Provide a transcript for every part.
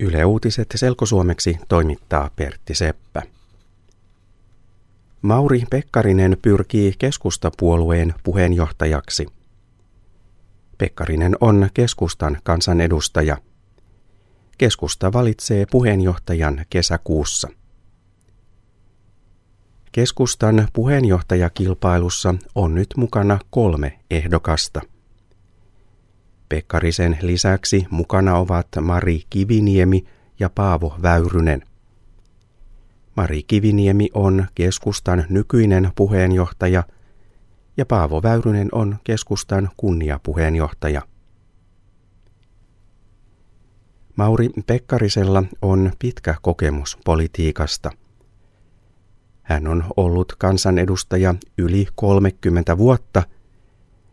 Yle Uutiset selkosuomeksi toimittaa Pertti Seppä. Mauri Pekkarinen pyrkii keskustapuolueen puheenjohtajaksi. Pekkarinen on keskustan kansanedustaja. Keskusta valitsee puheenjohtajan kesäkuussa. Keskustan puheenjohtajakilpailussa on nyt mukana kolme ehdokasta – Pekkarisen lisäksi mukana ovat Mari Kiviniemi ja Paavo Väyrynen. Mari Kiviniemi on keskustan nykyinen puheenjohtaja ja Paavo Väyrynen on keskustan kunniapuheenjohtaja. Mauri Pekkarisella on pitkä kokemus politiikasta. Hän on ollut kansanedustaja yli 30 vuotta –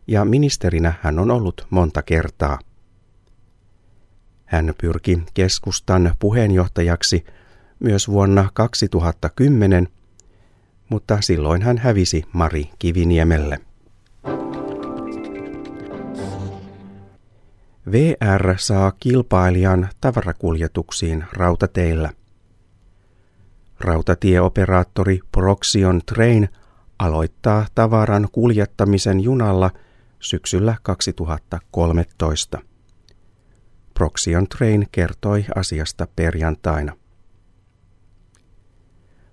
ja ministerinä hän on ollut monta kertaa. Hän pyrki keskustan puheenjohtajaksi myös vuonna 2010, mutta silloin hän hävisi Mari Kiviniemelle. VR saa kilpailijan tavarakuljetuksiin rautateillä. Rautatieoperaattori Proxion Train aloittaa tavaran kuljettamisen junalla – syksyllä 2013. Proxion Train kertoi asiasta perjantaina.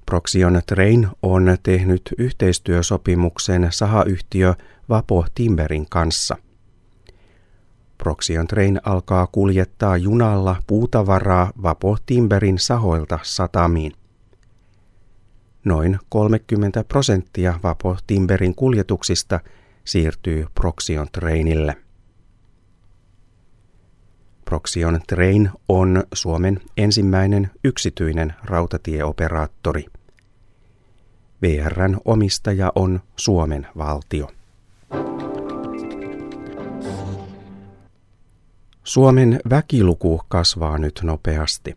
Proxion Train on tehnyt yhteistyösopimuksen sahayhtiö Vapo Timberin kanssa. Proxion Train alkaa kuljettaa junalla puutavaraa Vapo Timberin sahoilta satamiin. Noin 30 prosenttia Vapo Timberin kuljetuksista – siirtyy Proxion Trainille. Proxion Train on Suomen ensimmäinen yksityinen rautatieoperaattori. VRn omistaja on Suomen valtio. Suomen väkiluku kasvaa nyt nopeasti.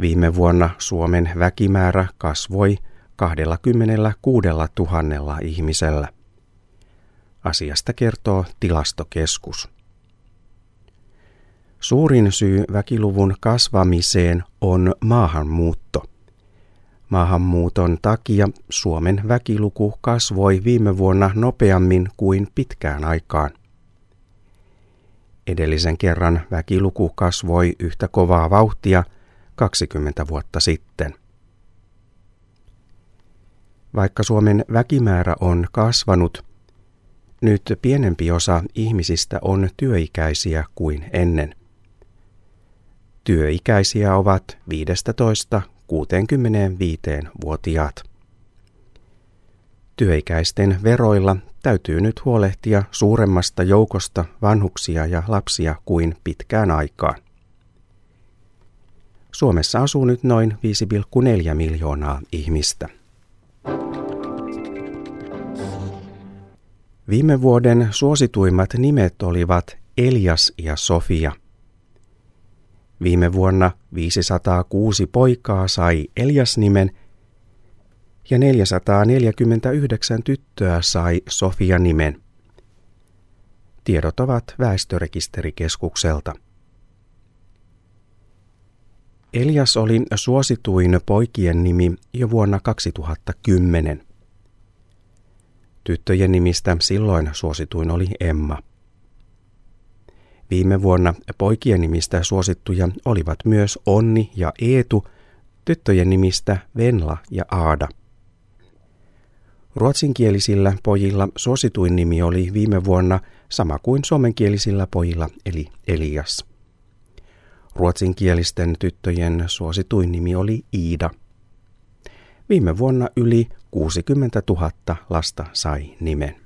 Viime vuonna Suomen väkimäärä kasvoi 26 000 ihmisellä. Asiasta kertoo tilastokeskus. Suurin syy väkiluvun kasvamiseen on maahanmuutto. Maahanmuuton takia Suomen väkiluku kasvoi viime vuonna nopeammin kuin pitkään aikaan. Edellisen kerran väkiluku kasvoi yhtä kovaa vauhtia 20 vuotta sitten. Vaikka Suomen väkimäärä on kasvanut, nyt pienempi osa ihmisistä on työikäisiä kuin ennen. Työikäisiä ovat 15-65-vuotiaat. Työikäisten veroilla täytyy nyt huolehtia suuremmasta joukosta vanhuksia ja lapsia kuin pitkään aikaan. Suomessa asuu nyt noin 5,4 miljoonaa ihmistä. Viime vuoden suosituimmat nimet olivat Elias ja Sofia. Viime vuonna 506 poikaa sai Elias-nimen ja 449 tyttöä sai Sofia-nimen. Tiedot ovat väestörekisterikeskukselta. Elias oli suosituin poikien nimi jo vuonna 2010. Tyttöjen nimistä silloin suosituin oli Emma. Viime vuonna poikien nimistä suosittuja olivat myös Onni ja Eetu, tyttöjen nimistä Venla ja Aada. Ruotsinkielisillä pojilla suosituin nimi oli viime vuonna sama kuin suomenkielisillä pojilla eli Elias. Ruotsinkielisten tyttöjen suosituin nimi oli Iida. Viime vuonna yli 60 000 lasta sai nimen.